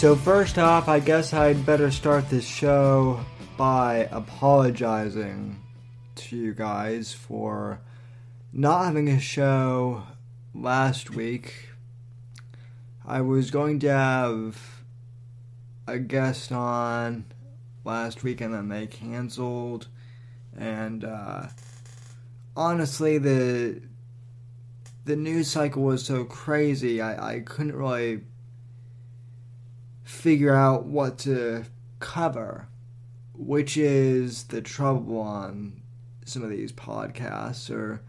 So, first off, I guess I'd better start this show by apologizing to you guys for not having a show last week. I was going to have a guest on last week and then they canceled. And uh, honestly, the the news cycle was so crazy, I, I couldn't really figure out what to cover, which is the trouble on some of these podcasts or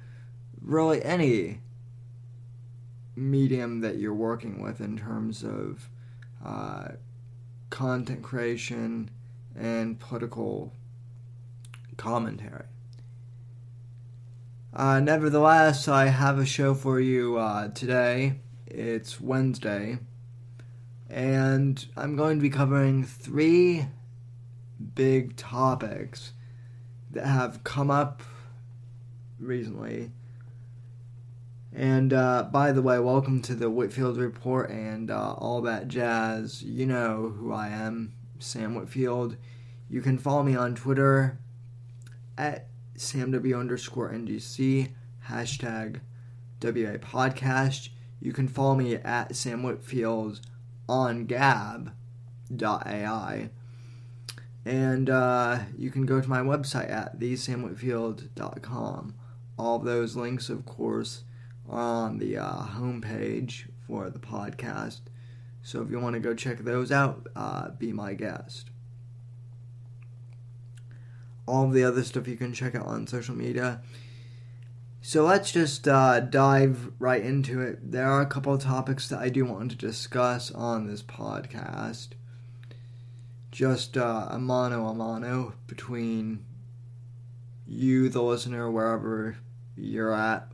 really any medium that you're working with in terms of uh, content creation and political commentary. Uh, nevertheless, I have a show for you uh, today. It's Wednesday, and I'm going to be covering three big topics that have come up recently. And uh, by the way, welcome to the Whitfield Report and uh, all that jazz. You know who I am, Sam Whitfield. You can follow me on Twitter at SamW underscore NGC, hashtag WA podcast. You can follow me at Sam Whitfield on gab.ai. And uh, you can go to my website at thesamwhitfield.com. All those links, of course, are on the uh, homepage for the podcast. So if you want to go check those out, uh, be my guest. All the other stuff you can check out on social media. So let's just uh, dive right into it. There are a couple of topics that I do want to discuss on this podcast. Just uh, a mano a mano between you, the listener, wherever you're at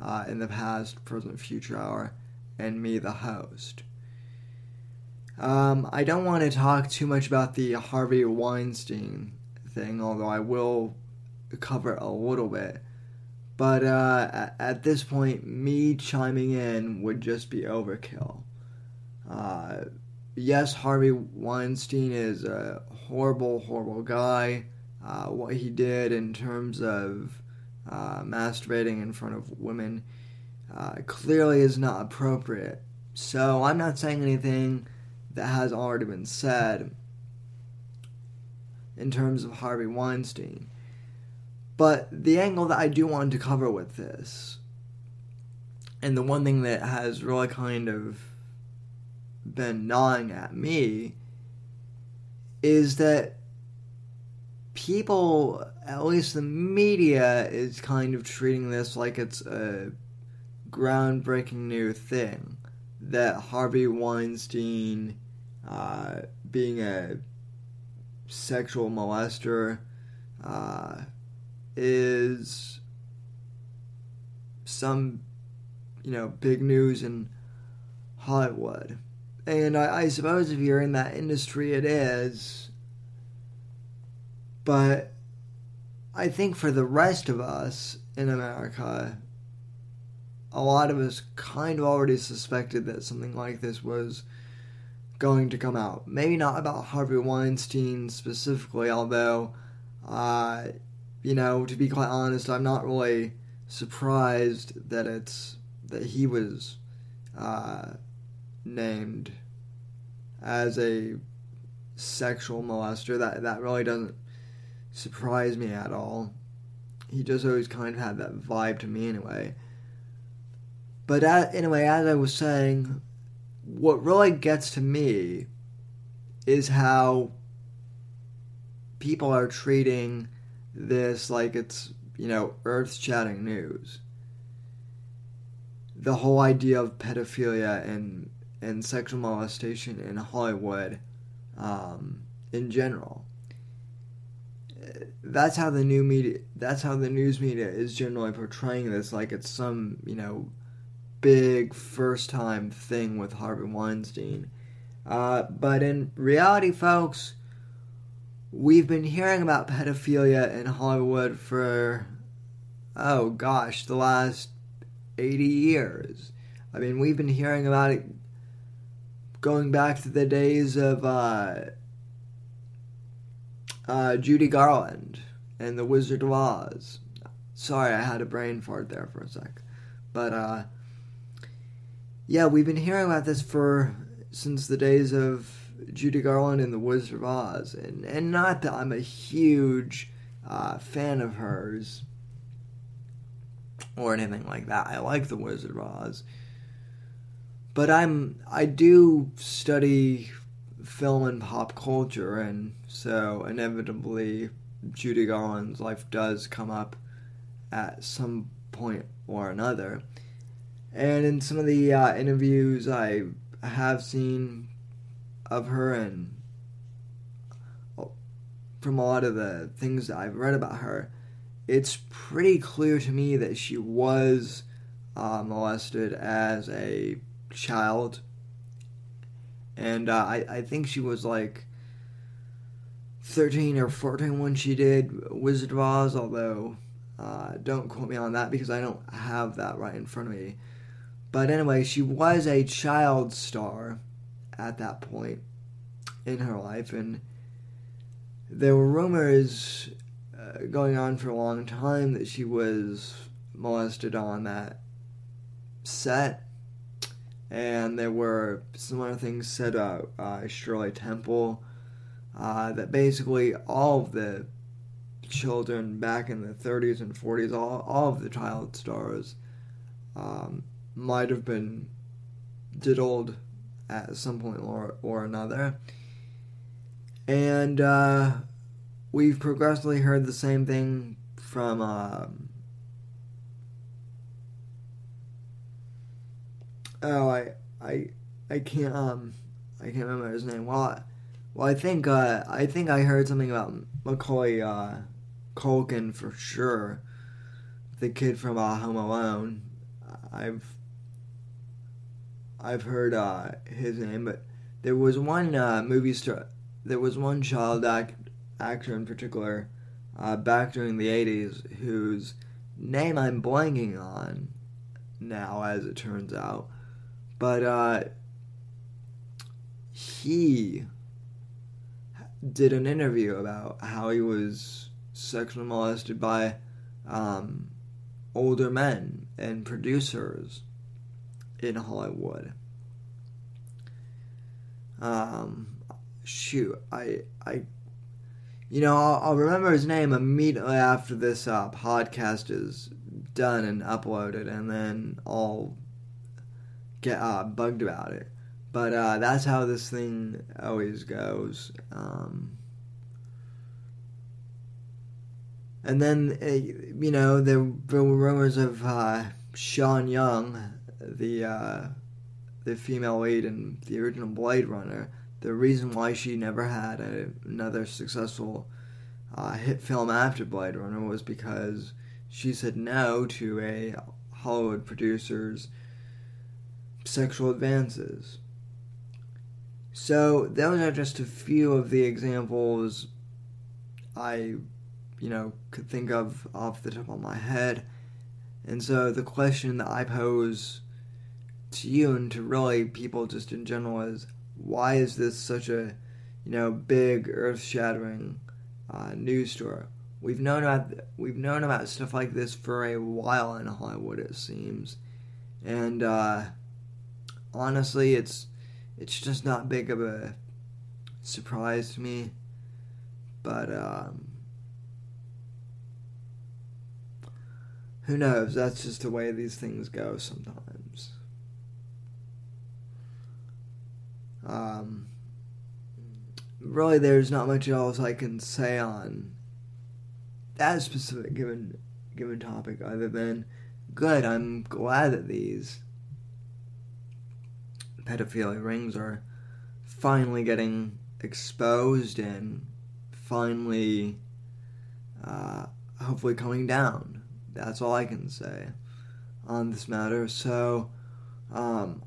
uh, in the past, present, future hour, and me, the host. Um, I don't want to talk too much about the Harvey Weinstein thing, although I will cover a little bit. But uh, at, this point, me chiming in would just be overkill. Uh, yes, Harvey Weinstein is a horrible, horrible guy. Uh, what he did in terms of uh, masturbating in front of women uh, clearly is not appropriate. So I'm not saying anything that has already been said in terms of Harvey Weinstein. But the angle that I do want to cover with this, and the one thing that has really kind of been gnawing at me, is that people, at least the media, is kind of treating this like it's a groundbreaking new thing. That Harvey Weinstein, uh, being a sexual molester, uh, is some, you know, big news in Hollywood. And I, I, suppose if you're in that industry, it is. But I think for the rest of us in America, a lot of us kind of already suspected that something like this was going to come out. Maybe not about Harvey Weinstein specifically, although, uh, you know, to be quite honest, I'm not really surprised that it's that he was uh, named as a sexual molester. That that really doesn't surprise me at all. He just always kind of had that vibe to me, anyway. But at, anyway, as I was saying, what really gets to me is how people are treating this like it's, you know, earth shattering news. The whole idea of pedophilia and, and sexual molestation in Hollywood um, in general. That's how the new media, that's how the news media is generally portraying this like it's some, you know, big first time thing with Harvey Weinstein. Uh, but in reality, folks, we've been hearing about pedophilia in Hollywood for, oh gosh, the last 80 years. I mean, we've been hearing about it going back to the days of uh, uh, Judy Garland and the Wizard of Oz. Sorry, I had a brain fart there for a sec. But uh, yeah, we've been hearing about this for since the days of Judy Garland in the Wizard of Oz, and and not that I'm a huge uh, fan of hers or anything like that. I like the Wizard of Oz, but I'm I do study film and pop culture, and so inevitably Judy Garland's life does come up at some point or another. And in some of the uh, interviews I have seen of her, and from a lot of the things that I've read about her, it's pretty clear to me that she was uh, molested as a child. And uh, I, I think she was like 13 or 14 when she did Wizard of Oz, although uh, don't quote me on that because I don't have that right in front of me. But anyway, she was a child star at that point in her life, and there were rumors uh, going on for a long time that she was molested on that set. And there were similar things said about uh, Shirley Temple uh, that basically all of the children back in the 30s and 40s, all, all of the child stars um, might have been diddled at some point or, or another. And uh, we've progressively heard the same thing from. Um, oh, I, I, I can't. Um, I can't remember his name. Well, well, I think uh, I think I heard something about Macaulay uh, Culkin for sure. The kid from uh, Home Alone. I've I've heard uh, his name, but there was one uh, movie star. There was one child act, actor in particular uh, back during the '80s whose name I'm blanking on now, as it turns out. But uh, he did an interview about how he was sexually molested by um, older men and producers in Hollywood. Um, shoot, I, I, you know, I'll, I'll remember his name immediately after this uh, podcast is done and uploaded, and then I'll get uh, bugged about it. But uh, that's how this thing always goes. Um, and then, uh, you know, there were rumors of uh, Sean Young, the uh, the female lead in the original Blade Runner. The reason why she never had a, another successful uh, hit film after Blade Runner was because she said no to a Hollywood producer's sexual advances. So those are just a few of the examples I, you know, could think of off the top of my head. And so the question that I pose to you and to really people just in general is why is this such a, you know, big earth-shattering uh, news story? We've known about we've known about stuff like this for a while in Hollywood, it seems, and uh, honestly, it's it's just not big of a surprise to me. But um, who knows? That's just the way these things go sometimes. Um, really, there's not much else I can say on that specific given given topic other than good. I'm glad that these pedophilia rings are finally getting exposed and finally, uh, hopefully, coming down. That's all I can say on this matter. So, um,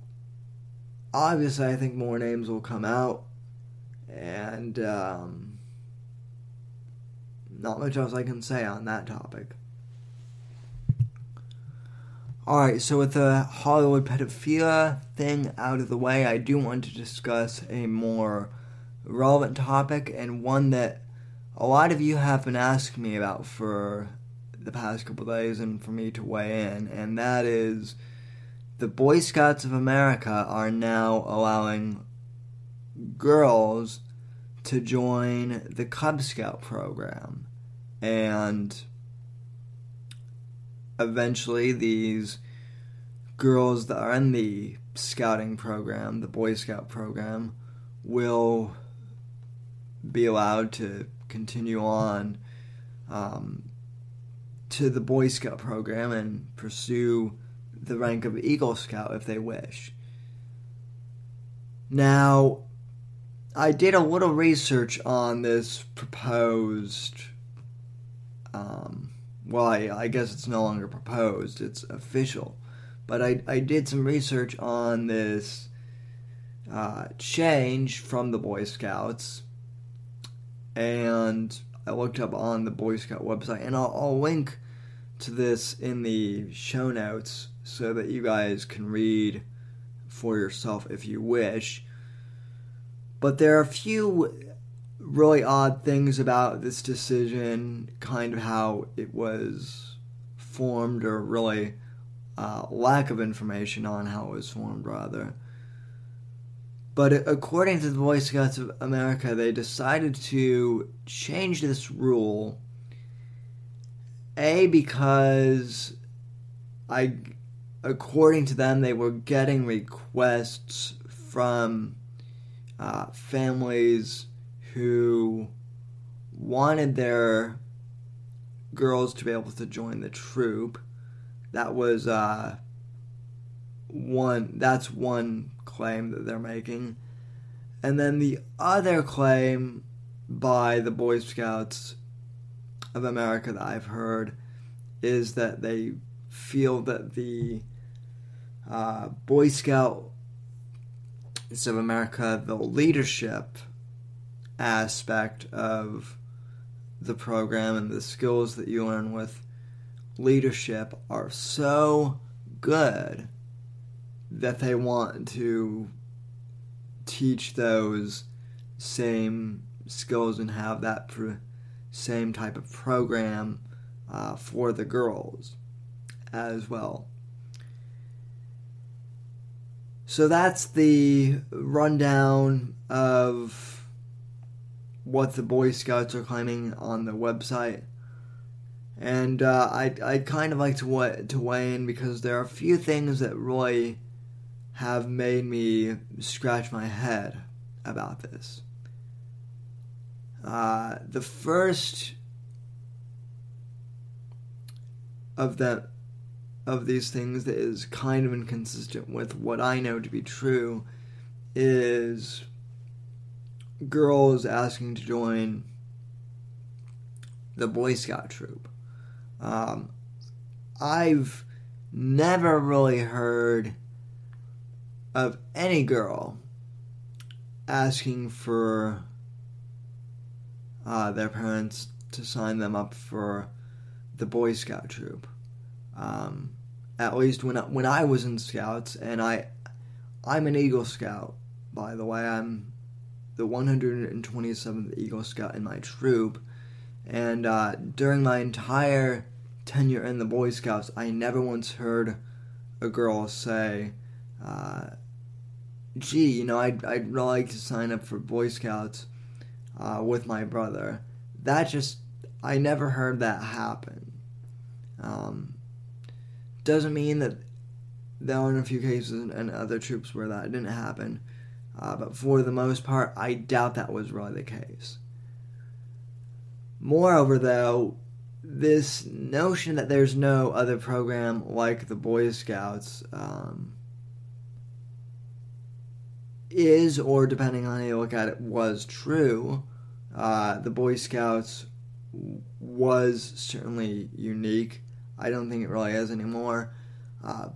obviously, I think more names will come out, and um, not much else I can say on that topic. Alright, so with the Hollywood pedophilia thing out of the way, I do want to discuss a more relevant topic and one that a lot of you have been asking me about for the past couple days and for me to weigh in, and that is the Boy Scouts of America are now allowing girls to join the Cub Scout program. And eventually these girls that are in the scouting program, the Boy Scout program, will be allowed to continue on um, to the Boy Scout program and pursue the rank of Eagle Scout if they wish. Now, I did a little research on this proposed um, well, I, I guess it's no longer proposed, it's official. But I, I did some research on this uh, change from the Boy Scouts, and I looked up on the Boy Scout website, and I'll, I'll link to this in the show notes so that you guys can read for yourself if you wish. But there are a few really odd things about this decision, kind of how it was formed, or really uh, lack of information on how it was formed, rather. But according to the Boy Scouts of America, they decided to change this rule. A, because I, according to them, they were getting requests from uh, families who wanted their girls to be able to join the troop. That was uh, one. That's one claim that they're making, and then the other claim by the Boy Scouts of America that I've heard is that they feel that the uh, Boy Scouts of America, the leadership aspect of the program and the skills that you learn with leadership are so good that they want to teach those same skills and have that same type of program uh, for the girls as well. So that's the rundown of what the Boy Scouts are claiming on the website. And uh, I'd, I'd kind of like to, wa- to weigh in because there are a few things that really have made me scratch my head about this. Uh, the first of that of these things that is kind of inconsistent with what I know to be true is girls asking to join the Boy Scout troop. Um, I've never really heard of any girl asking for uh, their parents to sign them up for the Boy Scout troop. Um, at least when I, when I was in Scouts, and I I'm an Eagle Scout, by the way. I'm the 127th Eagle Scout in my troop, and uh, during my entire tenure in the Boy Scouts, I never once heard a girl say, uh, "Gee, you know, I'd I'd really like to sign up for Boy Scouts uh, with my brother." That just I never heard that happen. Um, doesn't mean that there aren't a few cases and other troops where that didn't happen. Uh, but for the most part, I doubt that was really the case. Moreover, though, this notion that there's no other program like the Boy Scouts um, is, or depending on how you look at it, was true. Uh, the Boy Scouts was certainly unique. I don't think it really is anymore. Uh,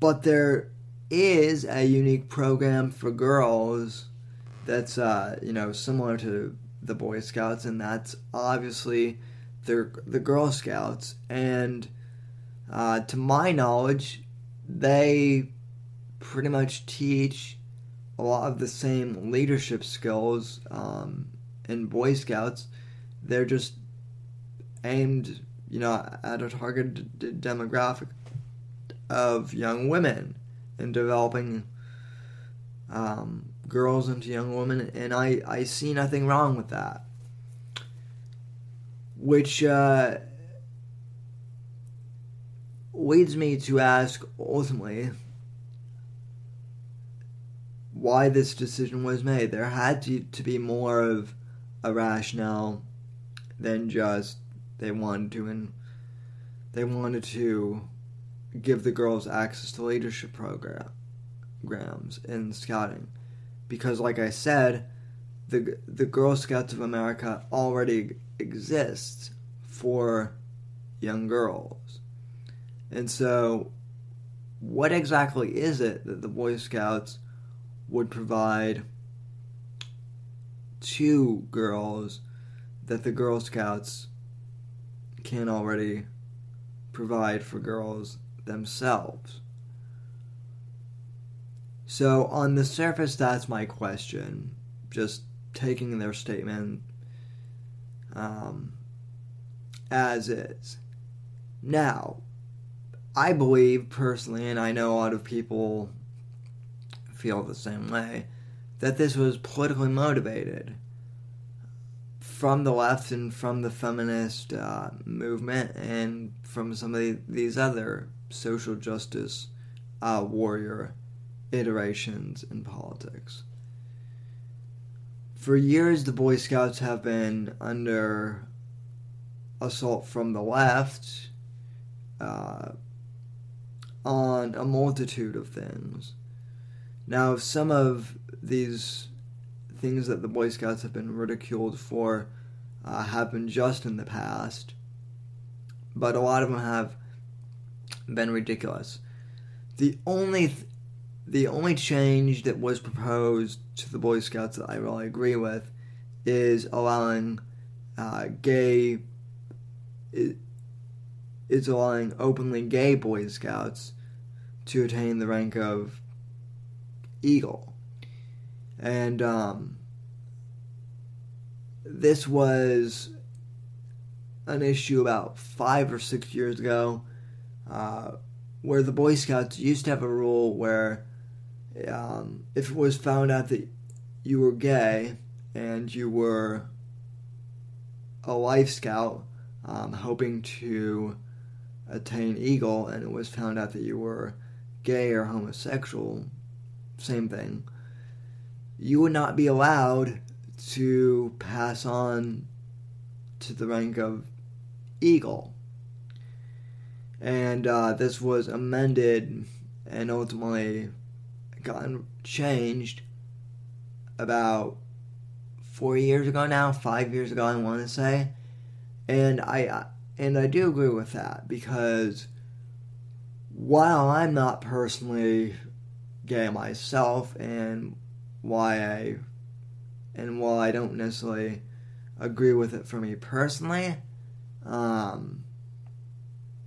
but there is a unique program for girls that's uh, you know similar to the Boy Scouts, and that's obviously the the Girl Scouts. And Uh, to my knowledge, they pretty much teach a lot of the same leadership skills um, in Boy Scouts. They're just aimed, you know, at a targeted d- demographic of young women and developing um, girls into young women, and I, I see nothing wrong with that. Which uh, leads me to ask ultimately why this decision was made. There had to, to be more of a rationale than just they wanted to and they wanted to give the girls access to leadership programs in scouting because like I said the the Girl Scouts of America already exists for young girls. And so what exactly is it that the Boy Scouts would provide to girls that the Girl Scouts can already provide for girls themselves. So, on the surface, that's my question. Just taking their statement um, as is. Now, I believe personally, and I know a lot of people feel the same way, that this was politically motivated from the left and from the feminist uh, movement and from some of the, these other social justice uh, warrior iterations in politics. For years, the Boy Scouts have been under assault from the left uh, on a multitude of things. Now, some of these things that the Boy Scouts have been ridiculed for uh, have been just in the past, but a lot of them have been ridiculous. The only th- the only change that was proposed to the Boy Scouts that I really agree with is allowing uh, gay is allowing openly gay Boy Scouts to attain the rank of Eagle. And um, this was an issue about five or six years ago uh, where the Boy Scouts used to have a rule where um, if it was found out that you were gay and you were a life scout um, hoping to attain Eagle, and it was found out that you were gay or homosexual, same thing, you would not be allowed to pass on to the rank of Eagle. And uh, this was amended and ultimately gotten changed about four years ago now, five years ago, I want to say, and I and I do agree with that because while I'm not personally gay myself, and why I and while I don't necessarily agree with it for me personally, um,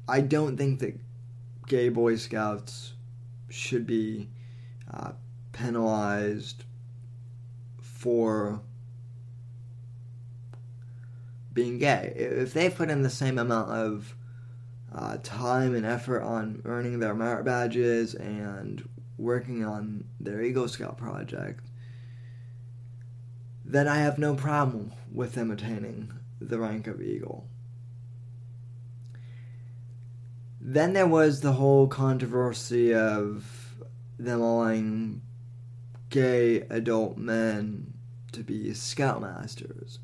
I don't think that gay Boy Scouts should be uh, penalized for being gay. If they put in the same amount of uh, time and effort on earning their merit badges and working on their Eagle Scout project, then I have no problem with them attaining the rank of Eagle. Then there was the whole controversy of them allowing gay adult men to be scoutmasters.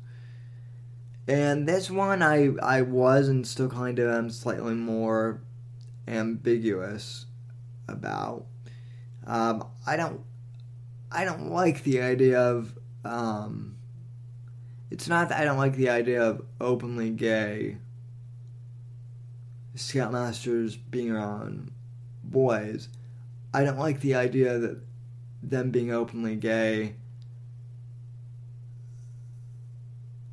And this one I I was and still kind of am slightly more ambiguous about. Um, I don't I don't like the idea of um, it's not that I don't like the idea of openly gay scoutmasters being around boys. I don't like the idea that them being openly gay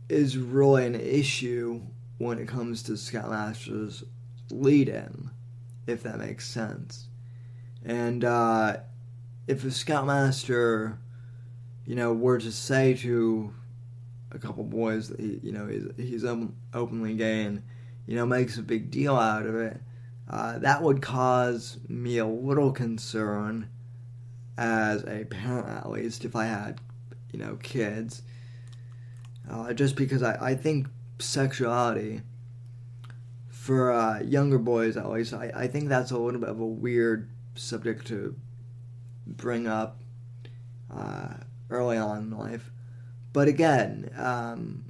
is really an issue when it comes to Scoutmasters leading, if that makes sense. And uh, if a scoutmaster, you know, were to say to a couple boys that he, you know, he's, he's openly gay and, you know, makes a big deal out of it, uh, that would cause me a little concern as a parent, at least, if I had, you know, kids. Uh, just because I, I think sexuality for uh, younger boys at least I, I think that's a little bit of a weird subject to bring up uh, early on in life but again um,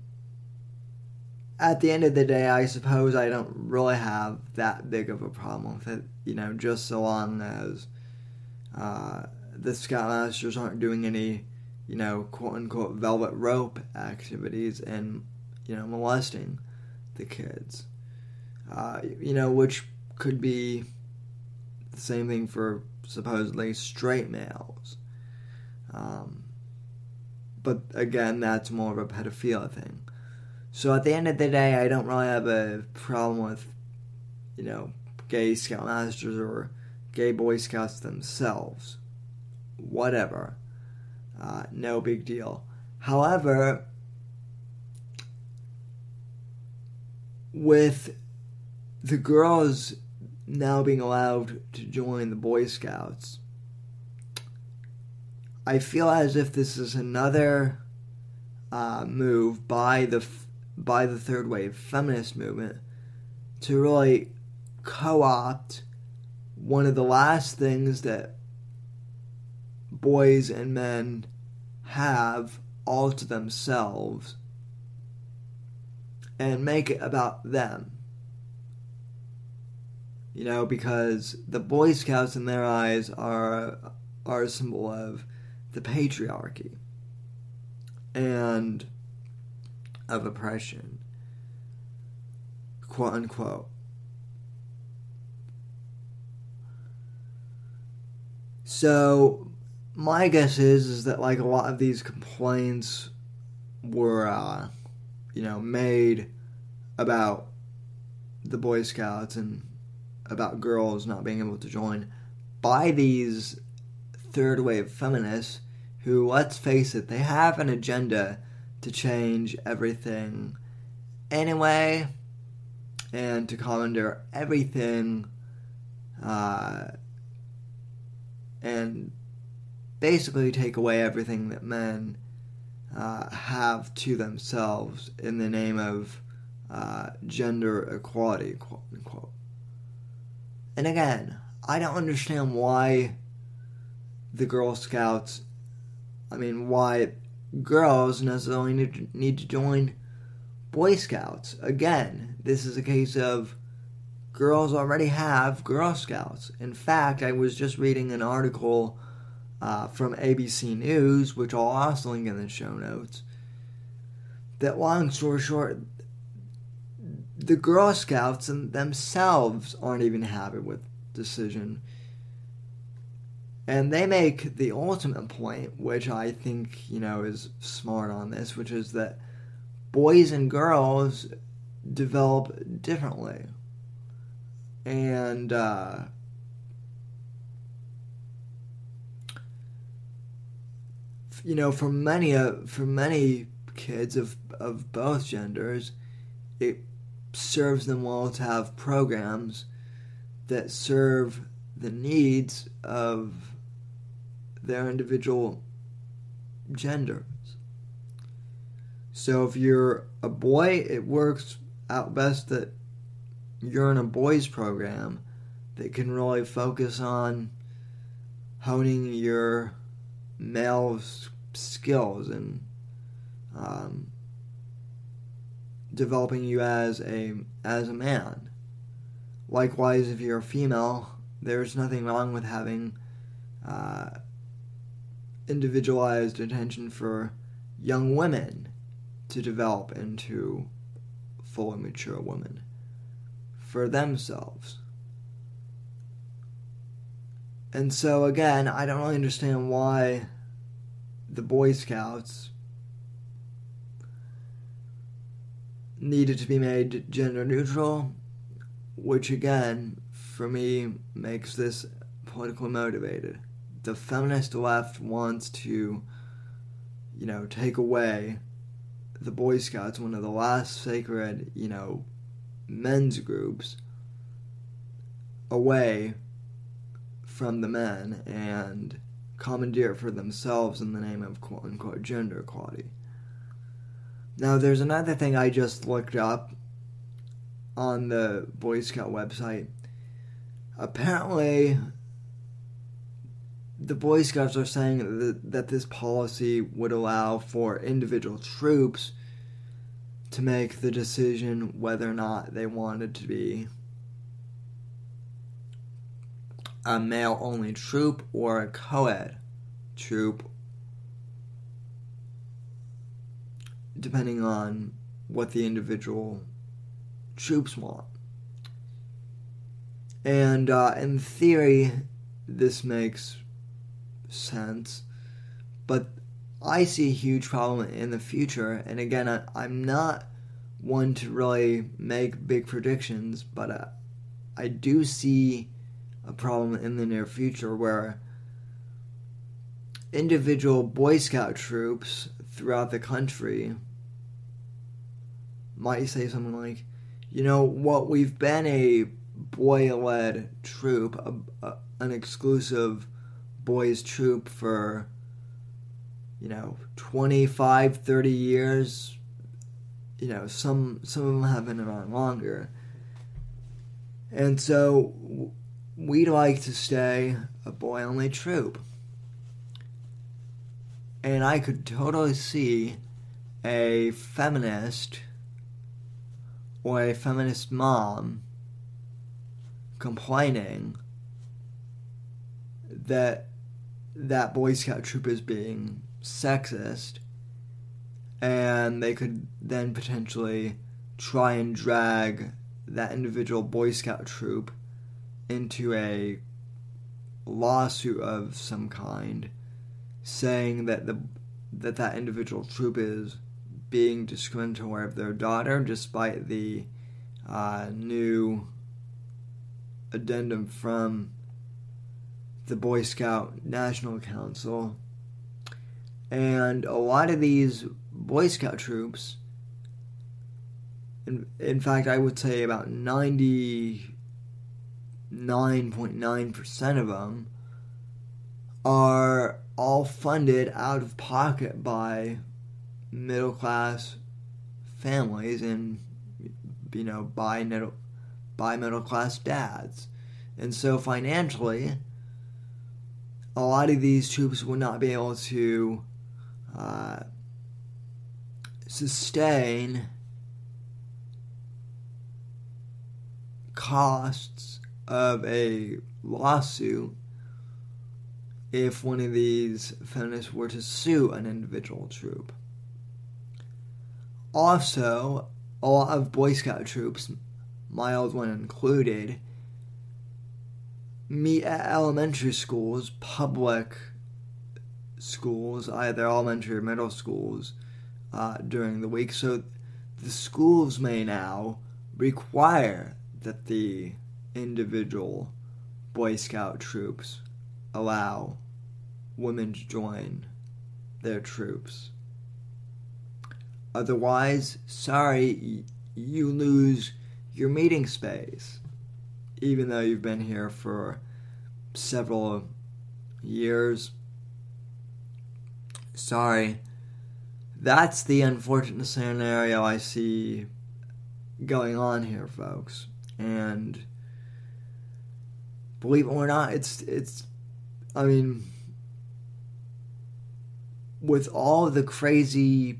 at the end of the day i suppose i don't really have that big of a problem with it you know just so long as uh, the scoutmasters aren't doing any you know quote unquote velvet rope activities and you know molesting the kids uh, you know, which could be the same thing for supposedly straight males. Um, but again, that's more of a pedophilia thing. So at the end of the day, I don't really have a problem with, you know, gay scoutmasters or gay boy scouts themselves. Whatever. Uh, no big deal. However, with the girls now being allowed to join the Boy Scouts, I feel as if this is another uh, move by the by the third wave feminist movement to really co-opt one of the last things that boys and men have all to themselves and make it about them. You know, because the Boy Scouts in their eyes are are a symbol of the patriarchy and of oppression, quote unquote. So my guess is is that like a lot of these complaints were uh, you know made about the Boy Scouts and about girls not being able to join by these third wave feminists who, let's face it, they have an agenda to change everything anyway and to commandeer everything uh, and basically take away everything that men uh, have to themselves in the name of uh, gender equality, quote unquote. And again, I don't understand why the Girl Scouts, I mean, why girls necessarily need to, need to join Boy Scouts. Again, this is a case of girls already have Girl Scouts. In fact, I was just reading an article uh, from ABC News, which I'll also link in the show notes, that long story short, the Girl Scouts themselves aren't even happy with decision. And they make the ultimate point, which I think, you know, is smart on this, which is that boys and girls develop differently. And, uh, you know, for many, uh, for many kids of, of both genders, it serves them well to have programs that serve the needs of their individual genders. So if you're a boy, it works out best that you're in a boys program that can really focus on honing your male skills and um, developing you as a as a man. Likewise, if you're a female, there's nothing wrong with having uh, individualized attention for young women to develop into fully mature women for themselves. And so, again, I don't really understand why the Boy Scouts needed to be made gender neutral, which again, for me makes this politically motivated. The feminist left wants to, you know, take away the Boy Scouts, one of the last sacred, you know, men's groups, away from the men and commandeer for themselves in the name of quote unquote gender equality. Now, there's another thing I just looked up on the Boy Scout website. Apparently, the Boy Scouts are saying that, that this policy would allow for individual troops to make the decision whether or not they wanted to be a male only troop or a co ed troop, depending on what the individual troops want. And uh, in theory, this makes sense, but I see a huge problem in the future. And again, I, am not one to really make big predictions, but uh, I do see a problem in the near future where individual Boy Scout troops throughout the country might say something like, you know, what we've been a boy led troop, a, a, an exclusive boys troop for, you know, 25, 30 years. You know, some some of them have been around longer. And so we'd like to stay a boy only troop. And I could totally see a feminist or a feminist mom complaining that that Boy Scout troop is being sexist, and they could then potentially try and drag that individual Boy Scout troop into a lawsuit of some kind, saying that the that that individual troop is being discriminatory of their daughter, despite the uh, new addendum from the Boy Scout National Council. And a lot of these Boy Scout troops, in, in fact, I would say about 99.9% of them, are all funded out of pocket by middle class families and you know by middle by middle class dads and so financially a lot of these troops would not be able to uh, sustain costs of a lawsuit if one of these feminists were to sue an individual troop. Also, a lot of Boy Scout troops, old one included, meet at elementary schools, public schools, either elementary or middle schools, uh, during the week. So the schools may now require that the individual Boy Scout troops allow women to join their troops. Otherwise, sorry, you lose your meeting space even though you've been here for several years. Sorry. That's the unfortunate scenario I see going on here, folks. And believe it or not, it's it's I mean with all the crazy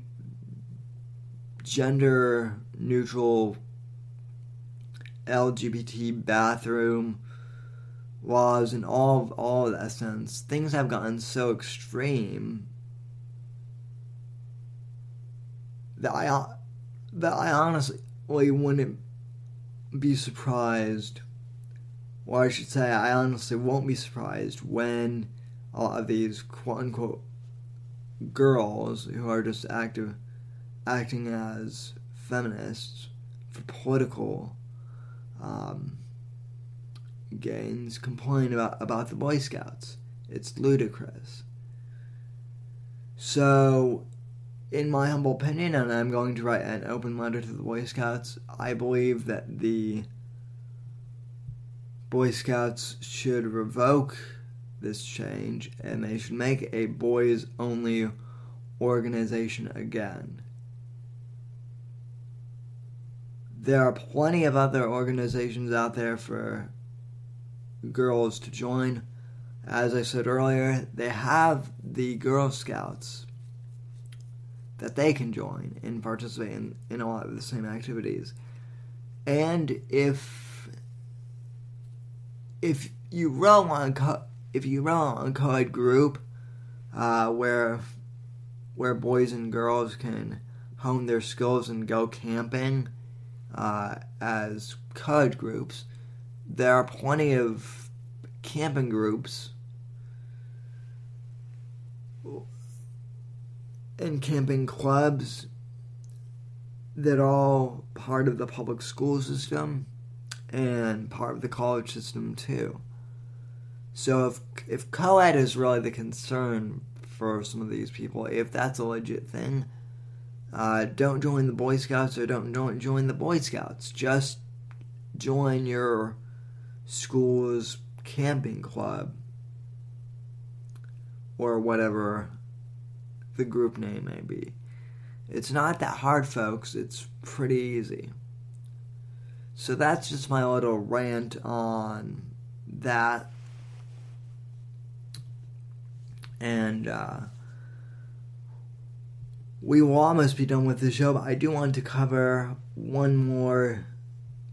gender neutral LGBT bathroom laws and all of all of that sense, things have gotten so extreme that I that I honestly wouldn't be surprised, or I should say, I honestly won't be surprised when a lot of these quote unquote girls who are just active acting as feminists for political um, gains complain about, about the Boy Scouts. It's ludicrous. So, in my humble opinion, and I'm going to write an open letter to the Boy Scouts, I believe that the Boy Scouts should revoke this change and they should make a boys only organization again. There are plenty of other organizations out there for girls to join. As I said earlier, they have the Girl Scouts that they can join and participate in, in a lot of the same activities. And if if you run on co- if you run a co-ed group uh, where where boys and girls can hone their skills and go camping uh, as co-ed groups, there are plenty of camping groups and camping clubs that are all part of the public school system and part of the college system too. So if if co-ed is really the concern for some of these people, if that's a legit thing, uh, don't join the Boy Scouts or don't don't join the Boy Scouts. Just join your school's camping club or whatever the group name may be. It's not that hard, folks. It's pretty easy. So that's just my little rant on that. And uh, we will almost be done with the show, but I do want to cover one more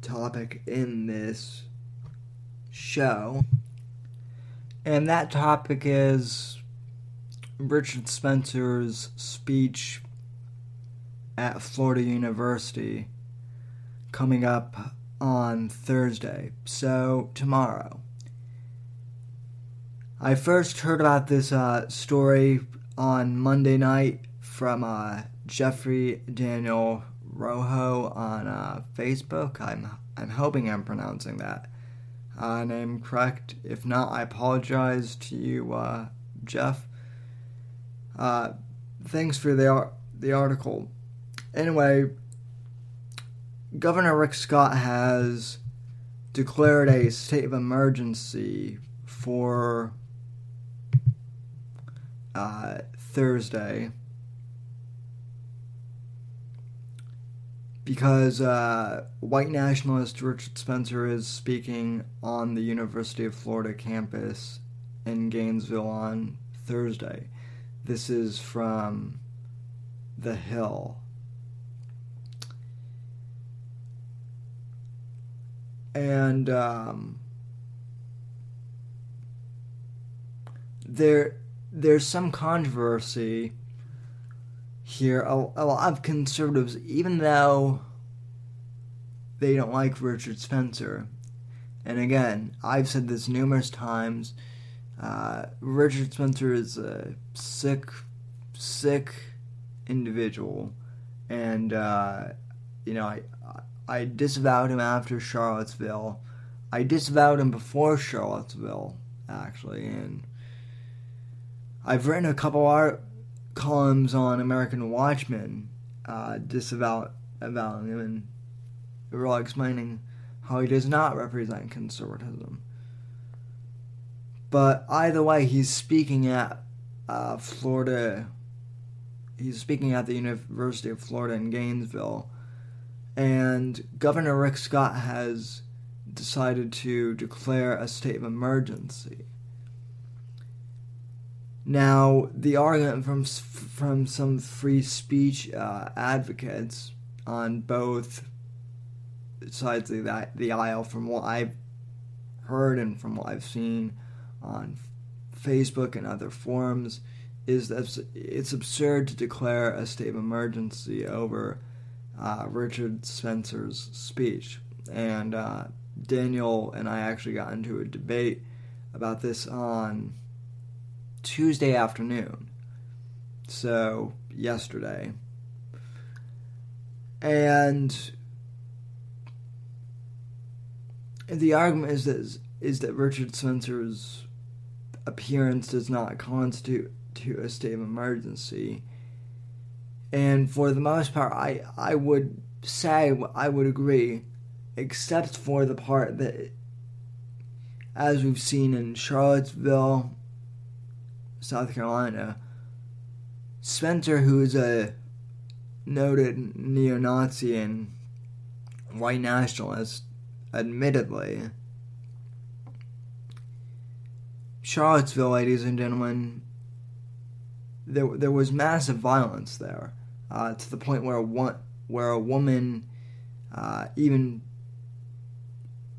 topic in this show. And that topic is Richard Spencer's speech at Florida University coming up on Thursday, so tomorrow. I first heard about this uh, story on Monday night from uh, Jeffrey Daniel Rojo on uh, Facebook. I'm I'm hoping I'm pronouncing that uh, name correct. If not, I apologize to you, uh, Jeff. Uh, thanks for the the article. Anyway, Governor Rick Scott has declared a state of emergency for uh, Thursday because uh, white nationalist Richard Spencer is speaking on the University of Florida campus in Gainesville on Thursday. This is from The Hill. and um, there there's some controversy here. A, a lot of conservatives, even though they don't like Richard Spencer, and again, I've said this numerous times. Uh, Richard Spencer is a sick, sick individual, and uh, you know I I disavowed him after Charlottesville. I disavowed him before Charlottesville, actually, and I've written a couple art columns on American Watchmen, uh, him and really explaining how he does not represent conservatism. But either way, he's speaking at uh, Florida. He's speaking at the University of Florida in Gainesville and Governor Rick Scott has decided to declare a state of emergency. Now, the argument from from some free speech uh, advocates on both sides of the, the aisle, from what I've heard and from what I've seen on Facebook and other forums, is that it's absurd to declare a state of emergency over uh, Richard Spencer's speech. And uh, Daniel and I actually got into a debate about this on Tuesday afternoon. So, yesterday. And the argument is that is that Richard Spencer's appearance does not constitute to a state of emergency. And for the most part, I, I would say I would agree, except for the part that, as we've seen in Charlottesville, South Carolina, Spencer, who is a noted neo Nazi and white nationalist, admittedly, Charlottesville, ladies and gentlemen, there there was massive violence there, uh, to the point where one where a woman uh, even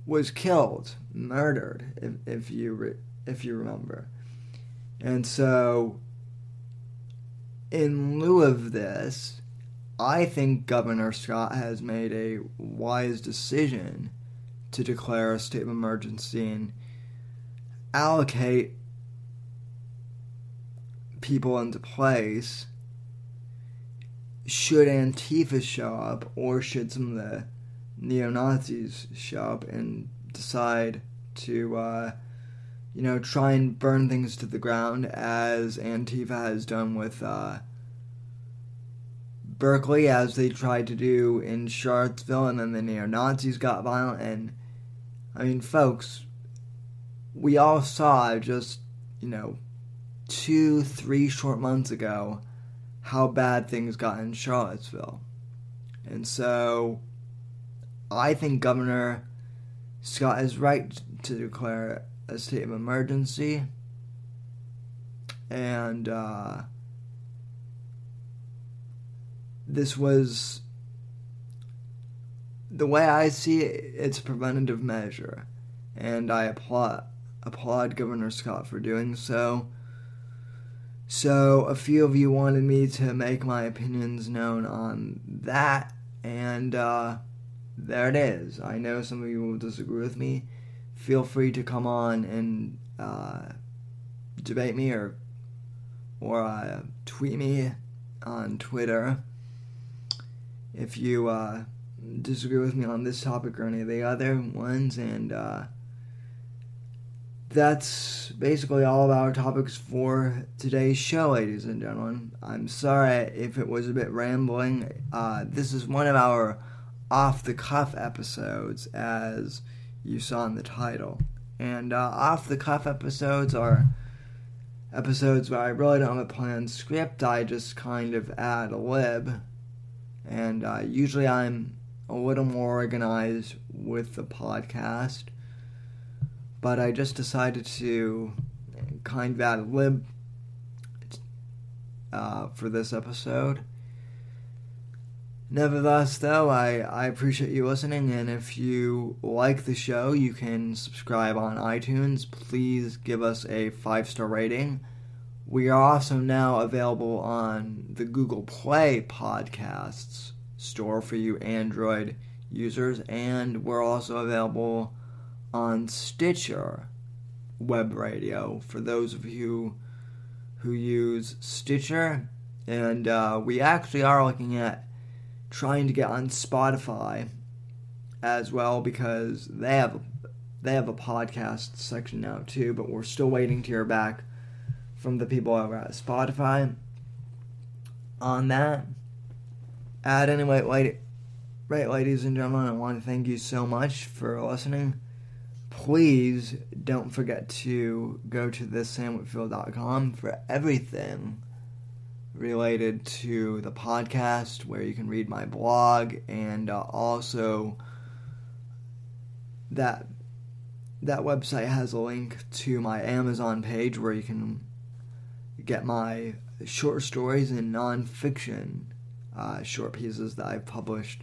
was killed, murdered, if, if you re- if you remember, and so in lieu of this, I think Governor Scott has made a wise decision to declare a state of emergency and allocate people into place should Antifa show up or should some of the neo Nazis show up and decide to, uh, you know, try and burn things to the ground as Antifa has done with uh, Berkeley, as they tried to do in Charlottesville, and then the neo Nazis got violent. And I mean, folks, we all saw just, you know, two, three short months ago how bad things got in Charlottesville. And so I think Governor Scott is right to declare a state of emergency. And uh, this was the way I see it, it's a preventative measure. And I applaud applaud Governor Scott for doing so. So, a few of you wanted me to make my opinions known on that, and uh, there it is. I know some of you will disagree with me. Feel free to come on and uh, debate me or or uh, tweet me on Twitter if you uh, disagree with me on this topic or any of the other ones, and uh, that's basically all of our topics for today's show, ladies and gentlemen. I'm sorry if it was a bit rambling. Uh, this is one of our off the cuff episodes, as you saw in the title. And uh, off the cuff episodes are episodes where I really don't have a planned script, I just kind of add a lib. And uh, usually I'm a little more organized with the podcast but I just decided to kind of add a lib uh, for this episode. Nevertheless, though, I, I appreciate you listening, and if you like the show, you can subscribe on iTunes. Please give us a five star rating. We are also now available on the Google Play Podcasts store for you Android users, and we're also available on Stitcher web radio for those of you who use Stitcher. And uh, we actually are looking at trying to get on Spotify as well because they have they have a podcast section now too, but we're still waiting to hear back from the people over at Spotify on that. At any rate, right, ladies and gentlemen, I want to thank you so much for listening please don't forget to go to thesamwhitfield.com for everything related to the podcast, where you can read my blog and uh, also that that website has a link to my Amazon page where you can get my short stories and nonfiction uh, short pieces that I've published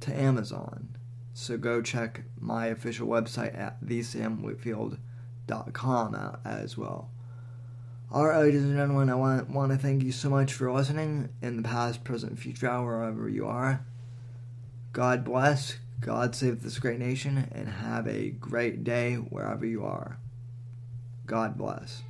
to Amazon. So go check my official website at thesamwhitfield.com out as well. Alright, ladies and gentlemen, I want, want to thank you so much for listening in the past, present, future, wherever you are. God bless, God save this great nation, and have a great day wherever you are. God bless.